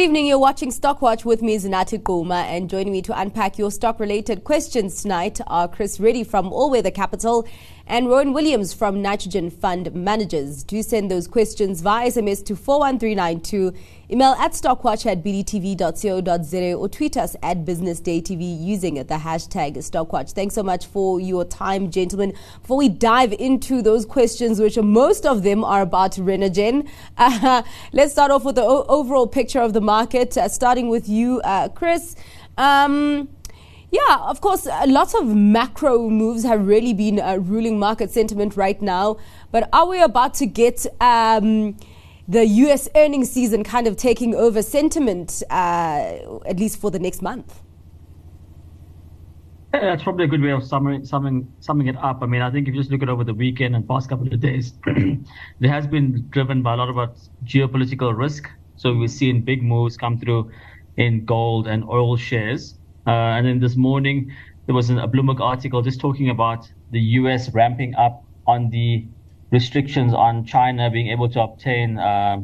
Good evening. You're watching Stockwatch with me, Zinathi Gquma, and joining me to unpack your stock-related questions tonight are Chris Reddy from All Weather Capital and Rowan Williams from Nitrogen Fund Managers. Do send those questions via SMS to 41392, email at stockwatch at bdtv.co.za or tweet us at businessdaytv using the hashtag stockwatch. Thanks so much for your time, gentlemen. Before we dive into those questions, which most of them are about Renergen, uh, let's start off with the o- overall picture of the market, uh, starting with you, uh, Chris. Um, yeah, of course, lots of macro moves have really been uh, ruling market sentiment right now. But are we about to get um, the US earnings season kind of taking over sentiment, uh, at least for the next month? Yeah, that's probably a good way of summing, summing, summing it up. I mean, I think if you just look at over the weekend and past couple of days, there has been driven by a lot about geopolitical risk. So we've seen big moves come through in gold and oil shares. Uh, and then this morning, there was a Bloomberg article just talking about the US ramping up on the restrictions on China being able to obtain uh,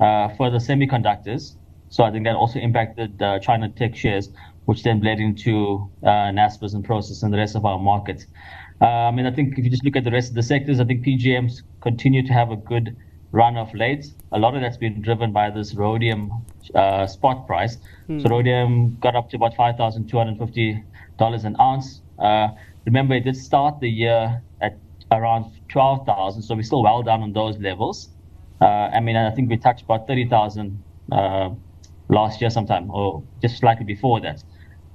uh, further semiconductors. So I think that also impacted uh, China tech shares, which then bled into uh, Naspers and Prosus and the rest of our markets. I mean, I think if you just look at the rest of the sectors, I think PGMs continue to have a good run of late. A lot of that's been driven by this rhodium uh, spot price. Hmm. So rhodium got up to about five thousand two hundred fifty dollars an ounce. Uh, remember, it did start the year at around twelve thousand, so we're still well down on those levels. Uh, I mean, I think we touched about thirty thousand uh, last year sometime, or just slightly before that.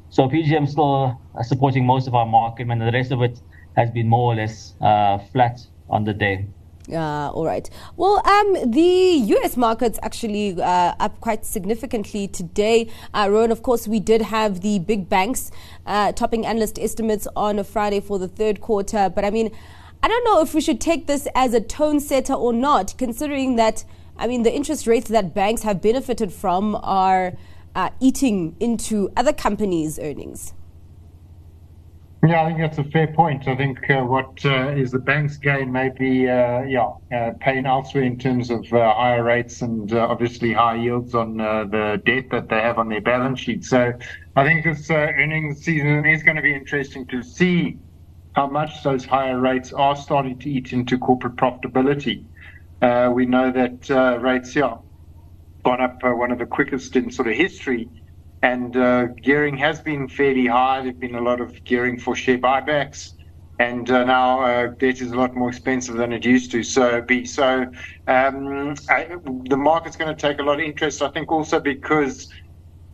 So PGM still supporting most of our market, and the rest of it has been more or less uh, flat on the day. Uh, all right. Well, um, the U.S. markets actually uh, up quite significantly today. Uh, Rowan, of course, we did have the big banks uh, topping analyst estimates on a Friday for the third quarter. But I mean, I don't know if we should take this as a tone setter or not, considering that, I mean, the interest rates that banks have benefited from are uh, eating into other companies' earnings. Yeah, I think that's a fair point. I think uh, what uh, is the bank's gain may be, uh, yeah, uh, paying elsewhere in terms of uh, higher rates and uh, obviously high yields on the debt that they have on their balance sheet. So I think this earnings season is going to be interesting to see how much those higher rates are starting to eat into corporate profitability. we know that rates, yeah, gone up one of the quickest in sort of history and uh, gearing has been fairly high. There's been a lot of gearing for share buybacks, and uh, now uh, debt is a lot more expensive than it used to. So be so um, I, the market's going to take a lot of interest. I think also because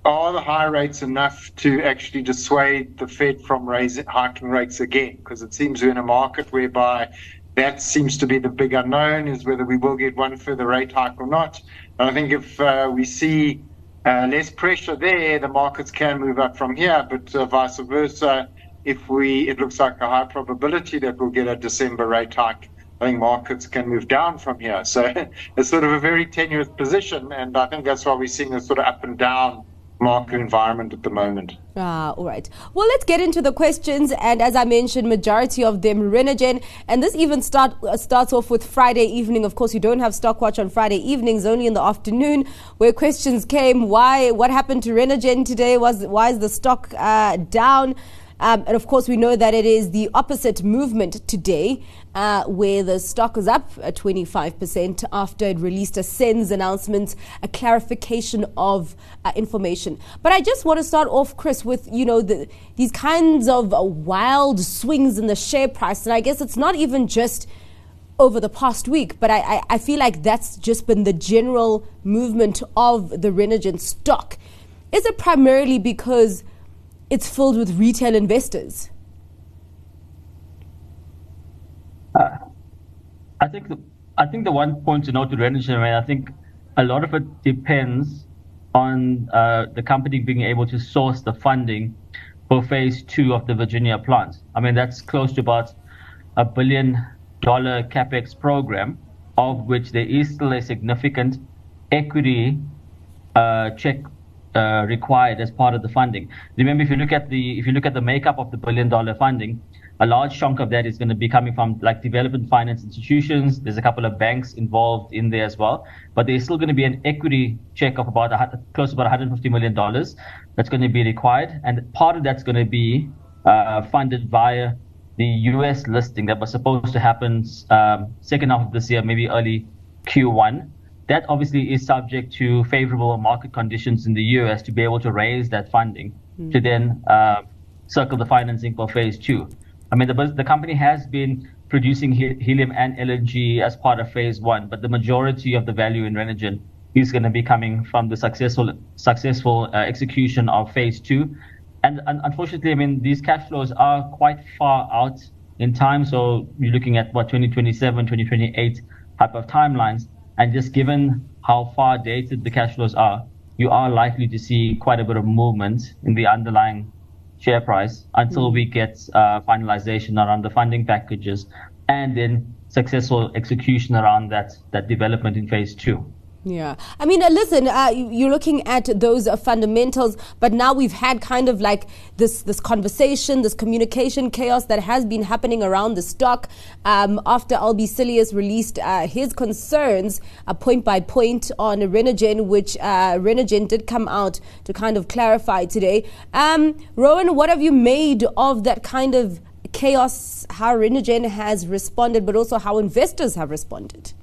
are the high rates enough to actually dissuade the Fed from raising hiking rates again? Because it seems we're in a market whereby that seems to be the big unknown is whether we will get one further rate hike or not. And I think if uh, we see uh, less pressure there, the markets can move up from here, but uh, vice versa. If we, it looks like a high probability that we'll get a December rate hike. I think markets can move down from here. So it's sort of a very tenuous position, and I think that's why we're seeing a sort of up and down market environment at the moment. Ah, all right. Well, let's get into the questions. And as I mentioned, majority of them Renergen. And this even start uh, starts off with Friday evening. Of course, you don't have Stockwatch on Friday evenings, only in the afternoon, where questions came. Why? What happened to Renergen today? Was why is the stock uh, down? Um, and of course, we know that it is the opposite movement today, uh, where the stock is up 25% after it released a SENS announcement, a clarification of uh, information. But I just want to start off, Chris, with you know the, these kinds of uh, wild swings in the share price, and I guess it's not even just over the past week, but I, I, I feel like that's just been the general movement of the Renergen stock. Is it primarily because it's filled with retail investors? Uh, I think the, I think the one point to note to Renergen, I, I think a lot of it depends on uh, the company being able to source the funding for phase two of the Virginia plant. I mean, that's close to about a billion dollar capex program, of which there is still a significant equity uh, check uh, required as part of the funding. Remember, if you look at the if you look at the makeup of the billion dollar funding, a large chunk of that is going to be coming from like development finance institutions. There's a couple of banks involved in there as well, but there's still going to be an equity check of about a, close to about 150 million dollars that's going to be required, and part of that's going to be uh, funded via the U.S. listing that was supposed to happen um, second half of this year, maybe early Q1. That obviously is subject to favorable market conditions in the U.S. to be able to raise that funding mm. to then uh, circle the financing for phase two. I mean, the, the company has been producing helium and LNG as part of phase one, but the majority of the value in Renergen is going to be coming from the successful successful uh, execution of phase two. And, and, unfortunately, I mean, these cash flows are quite far out in time. So you're looking at what 2027, 2028 type of timelines. And just given how far dated the cash flows are, you are likely to see quite a bit of movement in the underlying share price until we get uh, finalization around the funding packages and then successful execution around that, that development in phase two. Yeah. I mean, uh, listen, uh, you're looking at those uh, fundamentals, but now we've had kind of like this, this conversation, this communication chaos that has been happening around the stock um, after Albie released uh, his concerns uh, point by point on Renergen, which uh, Renergen did come out to kind of clarify today. Um, Rowan, what have you made of that kind of chaos, how Renergen has responded, but also how investors have responded?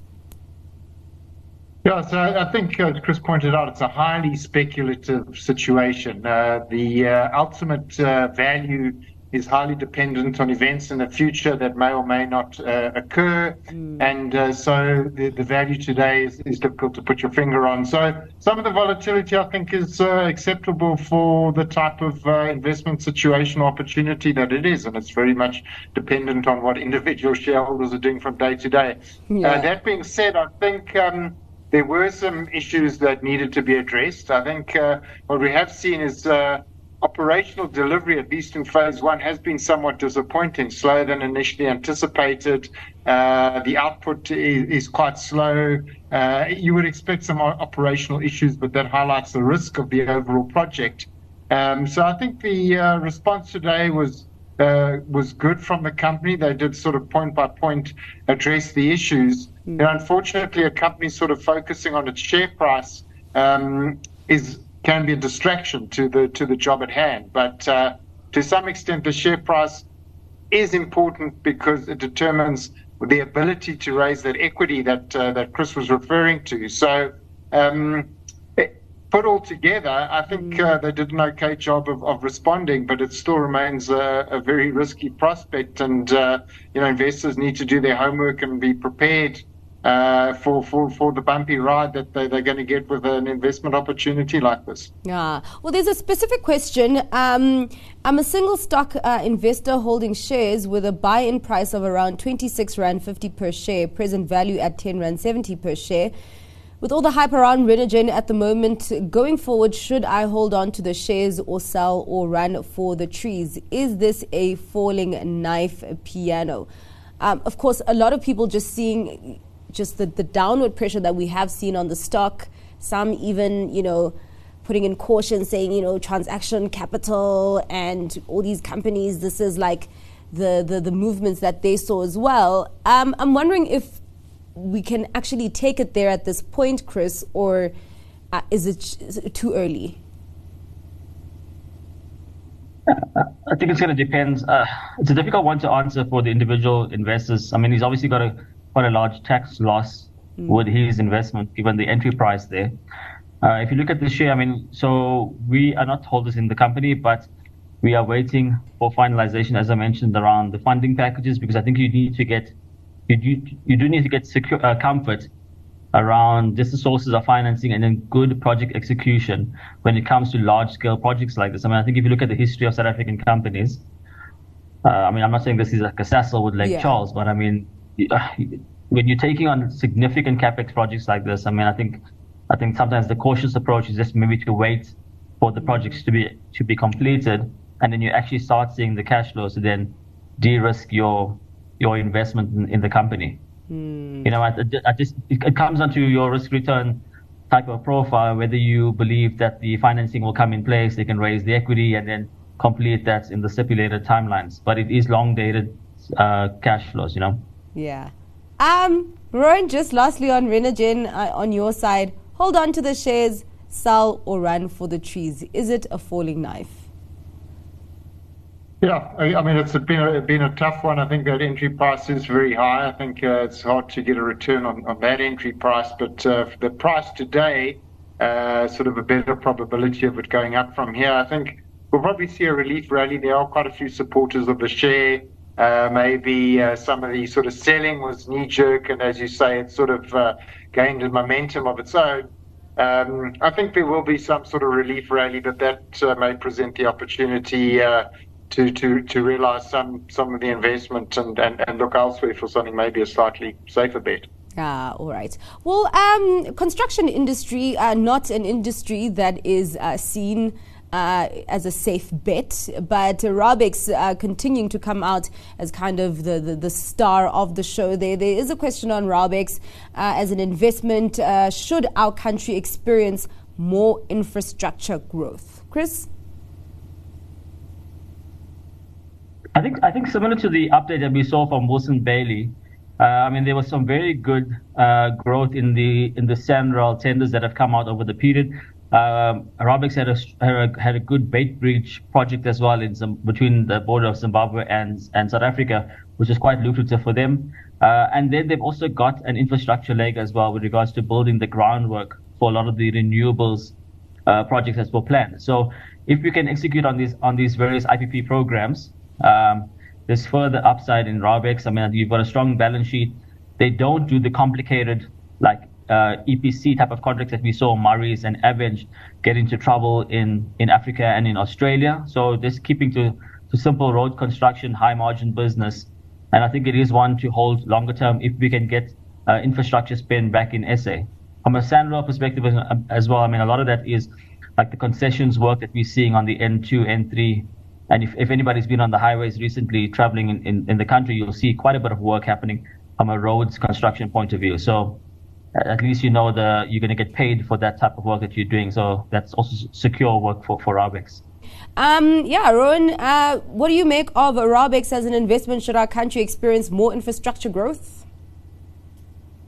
Yeah, so I think, as Chris pointed out, it's a highly speculative situation. Uh, the uh, ultimate uh, value is highly dependent on events in the future that may or may not uh, occur. Mm. And uh, so the, the, value today is, is, difficult to put your finger on. So some of the volatility, I think, is uh, acceptable for the type of investment situation or opportunity that it is. And it's very much dependent on what individual shareholders are doing from day to day. Yeah. that being said, I think. Um, there were some issues that needed to be addressed. I think uh, what we have seen is uh, operational delivery, at least in phase one, has been somewhat disappointing, slower than initially anticipated. Uh, the output is, is quite slow. Uh, you would expect some operational issues, but that highlights the risk of the overall project. Um, so I think the uh, response today was uh, was good from the company. They did sort of point by point address the issues. Mm. And unfortunately, a company sort of focusing on its share price um, is can be a distraction to the to the job at hand. But uh, to some extent, the share price is important because it determines the ability to raise that equity that uh, that Chris was referring to. So. Um, put all together, I think uh, they did an okay job of, of responding, but it still remains a, a very risky prospect. And, uh, you know, investors need to do their homework and be prepared uh, for, for, for the bumpy ride that they, they're going to get with an investment opportunity like this. Yeah. Well, there's a specific question. Um, I'm a single stock uh, investor holding shares with a buy in price of around 26 Rand 50 per share, present value at 10 Rand 70 per share. With all the hype around Renergen at the moment, going forward, should I hold on to the shares or sell or run for the trees? Is this a falling knife piano? Um, of course, a lot of people just seeing just the, the downward pressure that we have seen on the stock. Some even, you know, putting in caution, saying, you know, transaction capital and all these companies, this is like the, the, the movements that they saw as well. Um, I'm wondering if we can actually take it there at this point, Chris, or uh, is, it, it, too early? I think it's going to depend. Uh, it's a difficult one to answer for the individual investors. I mean, he's obviously got a quite a large tax loss mm. with his investment, given the entry price there. Uh, if you look at the share, I mean, so we are not holders in the company, but we are waiting for finalization, as I mentioned, around the funding packages, because I think you need to get you do, you do need to get secure uh, comfort around just the sources of financing and then good project execution when it comes to large scale projects like this. I mean, I think if you look at the history of South African companies, uh, I mean, I'm not saying this is like a Sasol with Lake yeah. Charles, but I mean, when you're taking on significant capex projects like this, I mean, I think, I think sometimes the cautious approach is just maybe to wait for the projects to be to be completed, and then you actually start seeing the cash flows to then de-risk your your investment in, in the company. Mm. You know, I, I just it comes onto your risk return type of profile, whether you believe that the financing will come in place, they can raise the equity, and then complete that in the stipulated timelines. But it is long dated uh, cash flows, you know. Yeah. Um, Rowan, just lastly on Renergen, uh, on your side, hold on to the shares, sell or run for the trees. Is it a falling knife? Yeah, I, mean it's been a, been a tough one. I think that entry price is very high. I think uh, it's hard to get a return on, on that entry price, but uh, the price today, uh, sort of a better probability of it going up from here. I think we'll probably see a relief rally. There are quite a few supporters of the share. Uh, maybe uh, some of the sort of selling was knee jerk, and as you say, it sort of uh, gained a momentum of its own. Um, I think there will be some sort of relief rally, but that uh, may present the opportunity uh, to to to realise some some of the investment and, and, and look elsewhere for something maybe a slightly safer bet. Ah, all right. Well, um, construction industry, uh, not an industry that is seen uh, as a safe bet, but Raubex uh, continuing to come out as kind of the, the, the, star of the show there. There is a question on Raubex uh, as an investment. Uh, should our country experience more infrastructure growth? Chris? I think I think similar to the update that we saw from Wilson Bayly, uh, I mean there was some very good uh, growth in the in the SANRAL tenders that have come out over the period. Um, Raubex had a had a good Beitbridge project as well in some, between the border of Zimbabwe and and South Africa, which is quite lucrative for them. Uh, and then they've also got an infrastructure leg as well with regards to building the groundwork for a lot of the renewables uh, projects as well planned. So if we can execute on these on these various IPP programs, um, there's further upside in Raubex. I mean, you've got a strong balance sheet. They don't do the complicated like uh, EPC type of contracts that we saw Murray's and Aveng get into trouble in, in Africa and in Australia. So just keeping to, to simple road construction, high margin business. And I think it is one to hold longer term if we can get uh, infrastructure spend back in SA. From a SANRAL perspective as, as well, I mean, a lot of that is like the concessions work that we're seeing on the N2, N3. And if, if anybody's been on the highways recently traveling in, in, in the country, you'll see quite a bit of work happening from a roads construction point of view. So at least you know the you're going to get paid for that type of work that you're doing. So that's also secure work for for Raubex. Um, yeah, Rowan, uh, what do you make of Raubex as an investment? Should our country experience more infrastructure growth?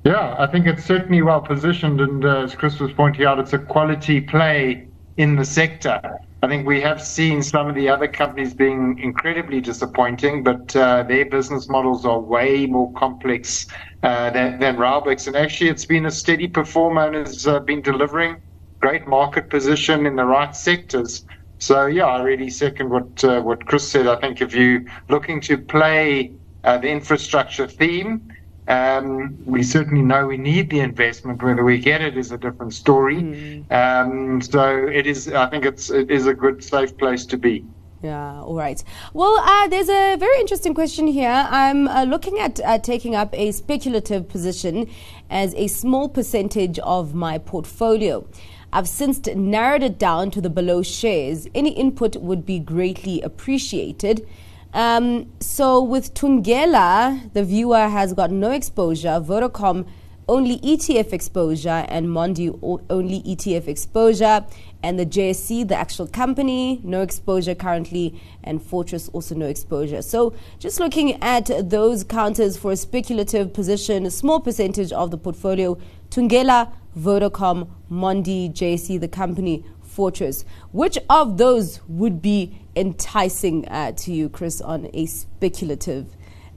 Yeah, I think it's certainly well positioned, and uh, as Chris was pointing out, it's a quality play in the sector. I think we have seen some of the other companies being incredibly disappointing, but uh, their business models are way more complex uh, than, than. And actually, it's been a steady performer and has uh, been delivering great market position in the right sectors. So, yeah, I really second what uh, what Chris said. I think if you're looking to play uh, the infrastructure theme, um, we certainly know we need the investment. Whether we get it is a different story. Mm. Um, so it is. I think it's it is a good, safe place to be. Yeah, all right. Well, uh, there's a very interesting question here. I'm uh, looking at uh, taking up a speculative position as a small percentage of my portfolio. I've since narrowed it down to the below shares. Any input would be greatly appreciated. Um, so with Thungela, the viewer has got no exposure. Vodacom only ETF exposure and Mondi only ETF exposure and the JSE, the actual company, no exposure currently, and Fortress also no exposure. So just looking at those counters for a speculative position, a small percentage of the portfolio, Thungela, Vodacom, Mondi, JSE, the company, Fortress. Which of those would be enticing uh, to you, Chris, on a speculative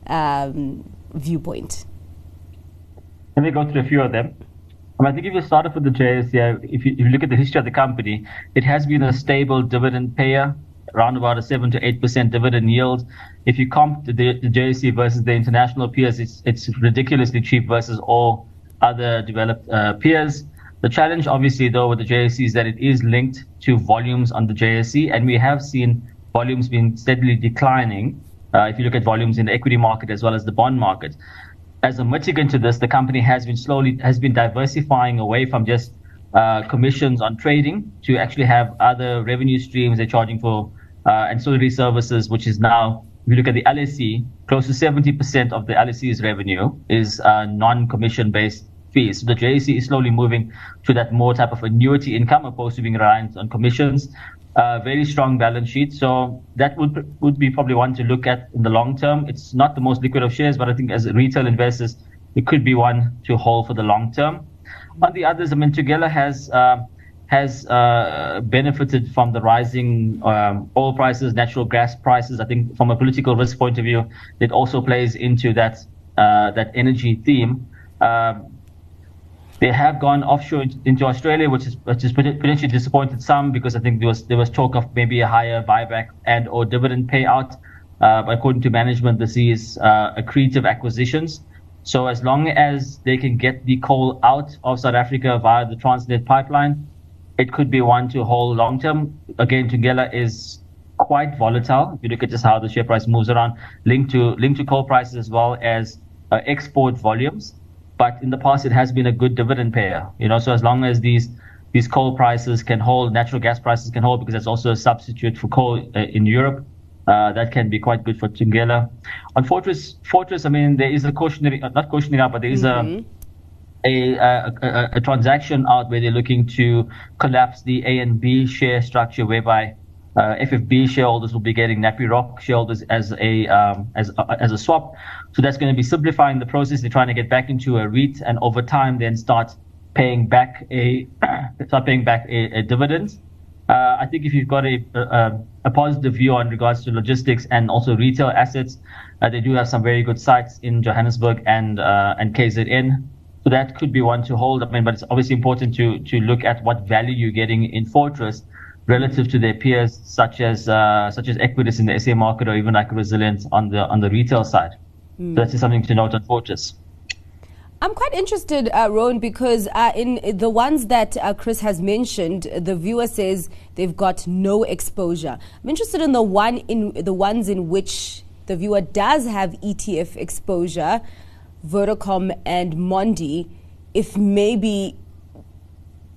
um, viewpoint? Let me go through a few of them. I think if you start off with the JSE, if you, if you look at the history of the company, it has been a stable dividend payer, around about a 7 to 8% dividend yield. If you comp the, the JSE versus the international peers, it's, it's ridiculously cheap versus all other developed uh, peers. The challenge, obviously, though, with the JSE is that it is linked to volumes on the JSE, and we have seen volumes being steadily declining. Uh, if you look at volumes in the equity market as well as the bond market, as a mitigant to this, the company has been slowly has been diversifying away from just uh, commissions on trading to actually have other revenue streams they're charging for uh, ancillary services, which is now, if you look at the LSE, close to 70% of the LSE's revenue is uh, non-commission based fees. The JSE is slowly moving to that more type of annuity income opposed to being reliant on commissions. Uh, very strong balance sheet. So that would would be probably one to look at in the long term. It's not the most liquid of shares, but I think as retail investors, it could be one to hold for the long term. On the others, I mean, Thungela has uh, has uh, benefited from the rising um, oil prices, natural gas prices. I think from a political risk point of view, it also plays into that uh, that energy theme. Um, they have gone offshore into Australia, which is which is potentially disappointed some because I think there was there was talk of maybe a higher buyback and or dividend payout. Uh, according to management, this is uh, accretive acquisitions. So as long as they can get the coal out of South Africa via the Transnet pipeline, it could be one to hold long term. Again, Thungela is quite volatile. If you look at just how the share price moves around, linked to linked to coal prices as well as uh, export volumes but in the past it has been a good dividend payer. You know, so as long as these these coal prices can hold, natural gas prices can hold because it's also a substitute for coal uh, in Europe. Uh, that can be quite good for Thungela. On Fortress, Fortress, I mean, there is a cautionary, uh, not cautionary, but there is mm-hmm. a, a, a, a, transaction out where they're looking to collapse the A and B share structure, whereby uh, FFB shareholders will be getting NEPI Rock shareholders as a um, as uh, as a swap. So that's going to be simplifying the process. They're trying to get back into a REIT, and over time, then start paying back a start paying back a, a dividend. Uh, I think if you've got a, a, a positive view on regards to logistics and also retail assets, uh, they do have some very good sites in Johannesburg and uh, and KZN. So that could be one to hold. I mean, but it's obviously important to to look at what value you're getting in Fortress relative to their peers, such as uh, such as Equites in the SA market, or even like Resilient on the on the retail side. Mm. So that's something to note on Fortress. I'm quite interested, uh, Rowan, because uh, in the ones that uh, Chris has mentioned, the viewer says they've got no exposure. I'm interested in the one in the ones in which the viewer does have ETF exposure, Vodacom and Mondi. If maybe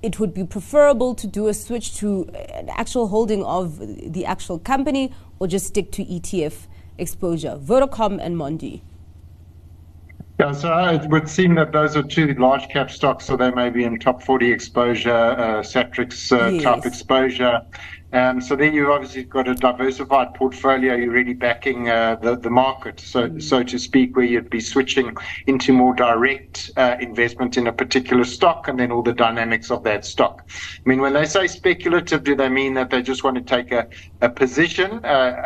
it would be preferable to do a switch to an actual holding of the actual company or just stick to ETF exposure, Vodacom and Mondi? Yeah, so it would seem that those are two large cap stocks, so they may be in top 40 exposure, uh, Satrix uh, yes. type exposure. Um, so then you've obviously got a diversified portfolio. You're really backing uh, the the market, so mm. so to speak, where you'd be switching into more direct uh, investment in a particular stock, and then all the dynamics of that stock. I mean, when they say speculative, do they mean that they just want to take a, a position uh,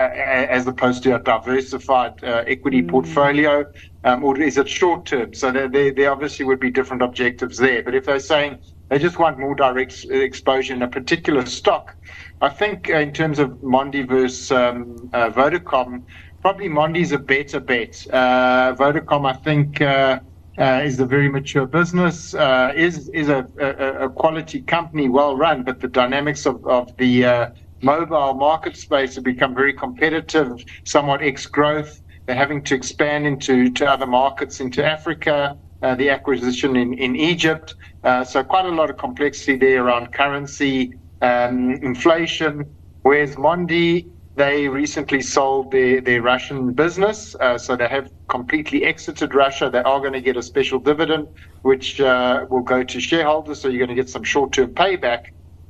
as opposed to a diversified uh, equity mm. portfolio, um, or is it short term? So there, there there obviously would be different objectives there. But if they're saying they just want more direct exposure in a particular stock I think uh, in terms of Mondi versus um, uh, Vodacom, probably Mondi's a better bet. Uh, Vodacom, I think, uh, uh, is a very mature business, uh, is is a, a, a, quality company, well run, but the dynamics of, of the mobile market space have become very competitive, somewhat ex growth. They're having to expand into to other markets, into Africa. the acquisition in, in Egypt. So, quite a lot of complexity there around currency, um, inflation. Whereas Mondi, they recently sold their, their Russian business, uh, so they have completely exited Russia. They are going to get a special dividend, which uh, will go to shareholders, so you're going to get some short term payback.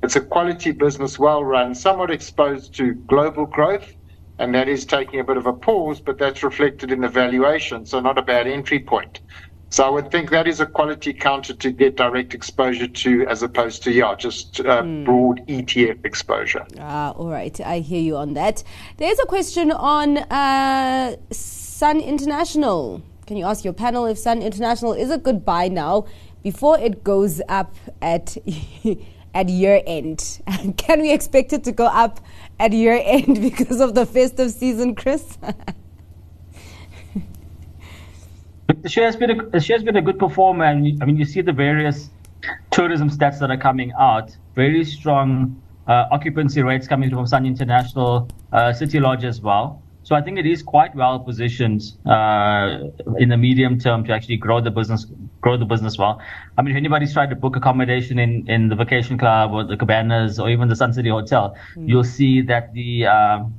It's a quality business, well run, somewhat exposed to global growth, and that is taking a bit of a pause, but that's reflected in the valuation, so not a bad entry point. So I would think that is a quality counter to get direct exposure to, as opposed to yeah, just uh, mm. broad ETF exposure. Ah, all right, I hear you on that. There's a question on uh, Sun International. Can you ask your panel if Sun International is a good buy now before it goes up at at year end? Can we expect it to go up at year end because of the festive season, Chris? the share has been a, share has been a good performer, and I mean you see the various tourism stats that are coming out. Very strong uh, occupancy rates coming from Sun International, uh, City Lodge as well. So I think it is quite well positioned uh, in the medium term to actually grow the business, grow the business well. I mean, if anybody's tried to book accommodation in, in the vacation club or the cabanas or even the Sun City Hotel, mm. you'll see that the um,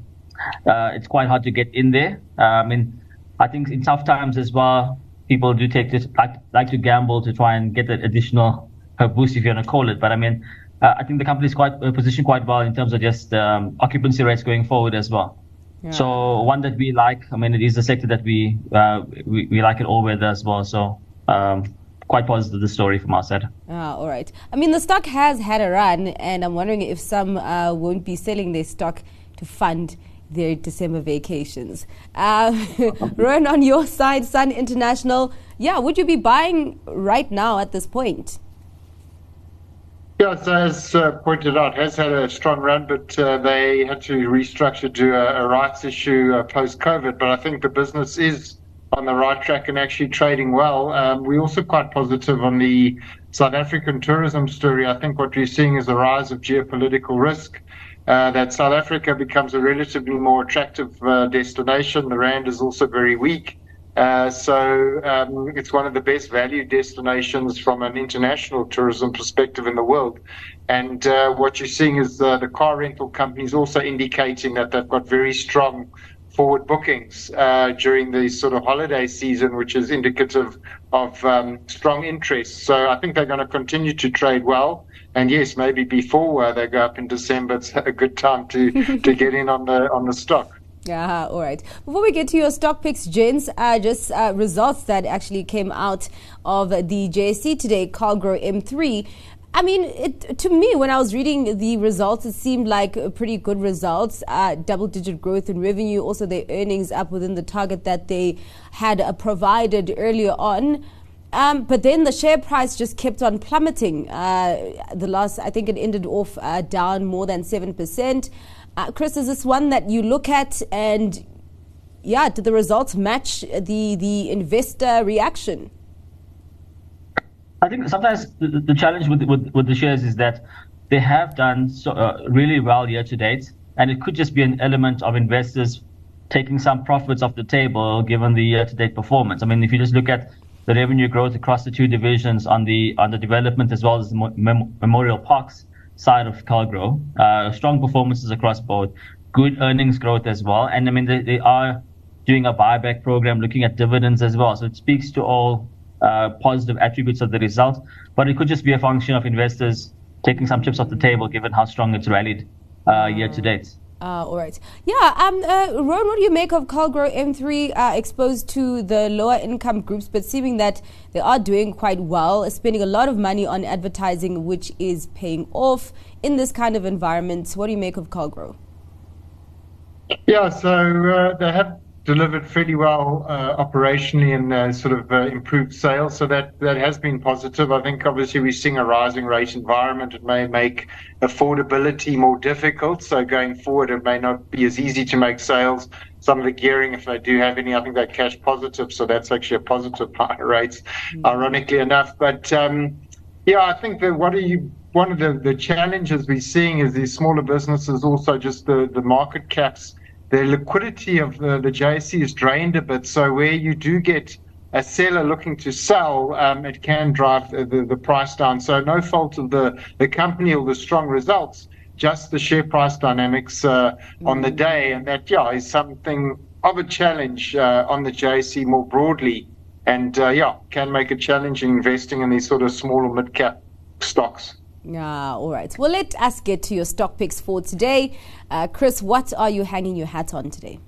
uh, it's quite hard to get in there. Uh, I mean, I think in tough times as well, people do take this like like to gamble to try and get that additional boost, if you want to call it. But I mean, uh, I think the company is quite uh, positioned quite well in terms of just um, occupancy rates going forward as well. Yeah. So one that we like. I mean, it is a sector that we uh, we, we like it all weather as well. So. Um, quite positive the story from our side. Ah, all right. I mean, the stock has had a run, and I'm wondering if some uh, won't be selling their stock to fund their December vacations. Uh, on your side, Sun International, yeah, would you be buying right now at this point? Yes, as uh, pointed out, has had a strong run, but uh, they had to restructure to a, a rights issue uh, post COVID. But I think the business is on the right track and actually trading well. Um, we're also quite positive on the South African tourism story. I think what we're seeing is a rise of geopolitical risk. Uh, that South Africa becomes a relatively more attractive uh, destination. The rand is also very weak. Uh, so um, it's one of the best value destinations from an international tourism perspective in the world. And uh, what you're seeing is uh, the car rental companies also indicating that they've got very strong forward bookings uh, during the sort of holiday season, which is indicative of um, strong interest. So I think they're going to continue to trade well. And yes, maybe before uh, they go up in December, it's a good time to, to get in on the on the stock. Yeah, all right. Before we get to your stock picks, gents, uh, just uh, results that actually came out of the JSE today, Calgro M3. I mean, it, to me, when I was reading the results, it seemed like pretty good results. Uh, double digit growth in revenue, also their earnings up within the target that they had uh, provided earlier on. Um, but then the share price just kept on plummeting. Uh, the last, I think it ended off uh, down more than 7%. Uh, Chris, is this one that you look at and yeah, did the results match the the investor reaction? I think sometimes the, the challenge with, with, with the shares is that they have done so, uh, really well year to date, and it could just be an element of investors taking some profits off the table given the year to date performance. I mean, if you just look at the revenue growth across the two divisions on the on the development as well as the mem- Memorial Parks, side of Calgro. Uh, strong performances across both, good earnings growth as well. And I mean, they, they are doing a buyback program, looking at dividends as well. So it speaks to all uh, positive attributes of the result. But it could just be a function of investors taking some chips off the table, given how strong it's rallied uh, year to date. Uh, all right. Yeah. Um, uh, Ron, what do you make of Calgro M3 uh, exposed to the lower income groups, but seeming that they are doing quite well, spending a lot of money on advertising, which is paying off in this kind of environment? What do you make of Calgro? Yeah, so uh, they have delivered fairly well uh, operationally and uh, sort of uh, improved sales. So that, that has been positive. I think obviously we're seeing a rising rate environment. It may make affordability more difficult. So going forward, it may not be as easy to make sales. Some of the gearing, if they do have any, I think they're cash positive. So that's actually a positive higher rates, mm-hmm. ironically enough. But um, yeah, I think that what are you one of the, the challenges we're seeing is these smaller businesses also just the, the market caps the liquidity of the, the JSE is drained a bit. So where you do get a seller looking to sell, um, it can drive the, the, price down. So no fault of the, the company or the strong results, just the share price dynamics uh, mm-hmm. on the day. And that, yeah, is something of a challenge uh, on the JSE more broadly. And uh, yeah, can make it challenging investing in these sort of small or mid cap stocks. Ah, all right. Well, let us get to your stock picks for today. Uh, Chris, what are you hanging your hat on today?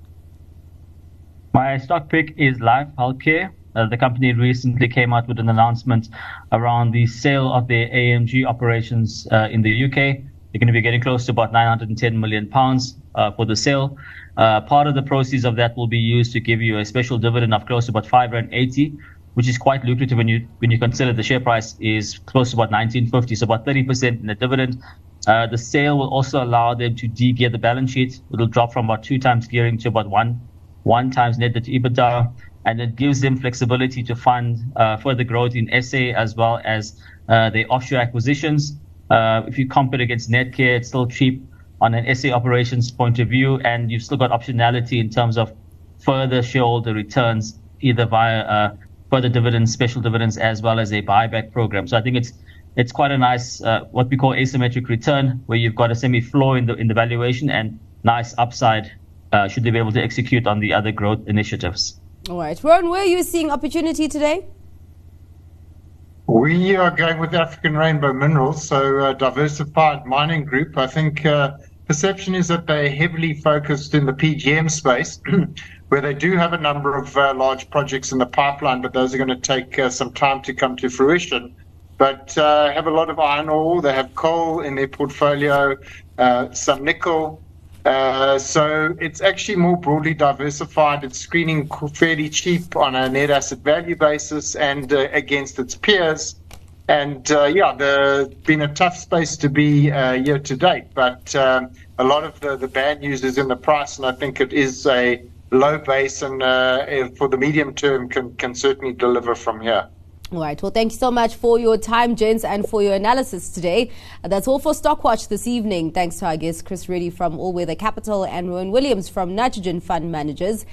My stock pick is Life Healthcare. Uh, the company recently came out with an announcement around the sale of their AMG operations uh, in the UK. They're going to be getting close to about 910 million pounds uh, for the sale. Uh, part of the proceeds of that will be used to give you a special dividend of close to about 580 which is quite lucrative when you when you consider the share price is close to about 1950, so about 30% in the dividend. Uh, the sale will also allow them to de-gear the balance sheet. It'll drop from about two times gearing to about one one times net debt to EBITDA, and it gives them flexibility to fund uh, further growth in SA as well as uh, their offshore acquisitions. Uh, if you compare against Netcare, it's still cheap on an SA operations point of view, and you've still got optionality in terms of further shareholder returns, either via uh, further dividends, special dividends, as well as a buyback program. So I think it's it's quite a nice uh, what we call asymmetric return, where you've got a semi floor in the in the valuation and nice upside uh, should they be able to execute on the other growth initiatives. All right. Ron, where are you seeing opportunity today? We are going with African Rainbow Minerals, so uh, diversified mining group. I think uh, perception is that they're heavily focused in the PGM space, where they do have a number of uh, large projects in the pipeline, but those are going to take uh, some time to come to fruition. But uh, have a lot of iron ore. They have coal in their portfolio, uh, some nickel. so it's actually more broadly diversified. It's screening fairly cheap on a net asset value basis and against its peers. And uh, yeah, the been a tough space to be uh, year to date, but um, a lot of the, the bad news is in the price, and I think it is a low base, and uh, for the medium term can can certainly deliver from here. All right. Well, thank you so much for your time, gents, and for your analysis today. That's all for Stockwatch this evening. Thanks to our guests, Chris Reddy from All Weather Capital and Rowan Williams from Nitrogen Fund Managers.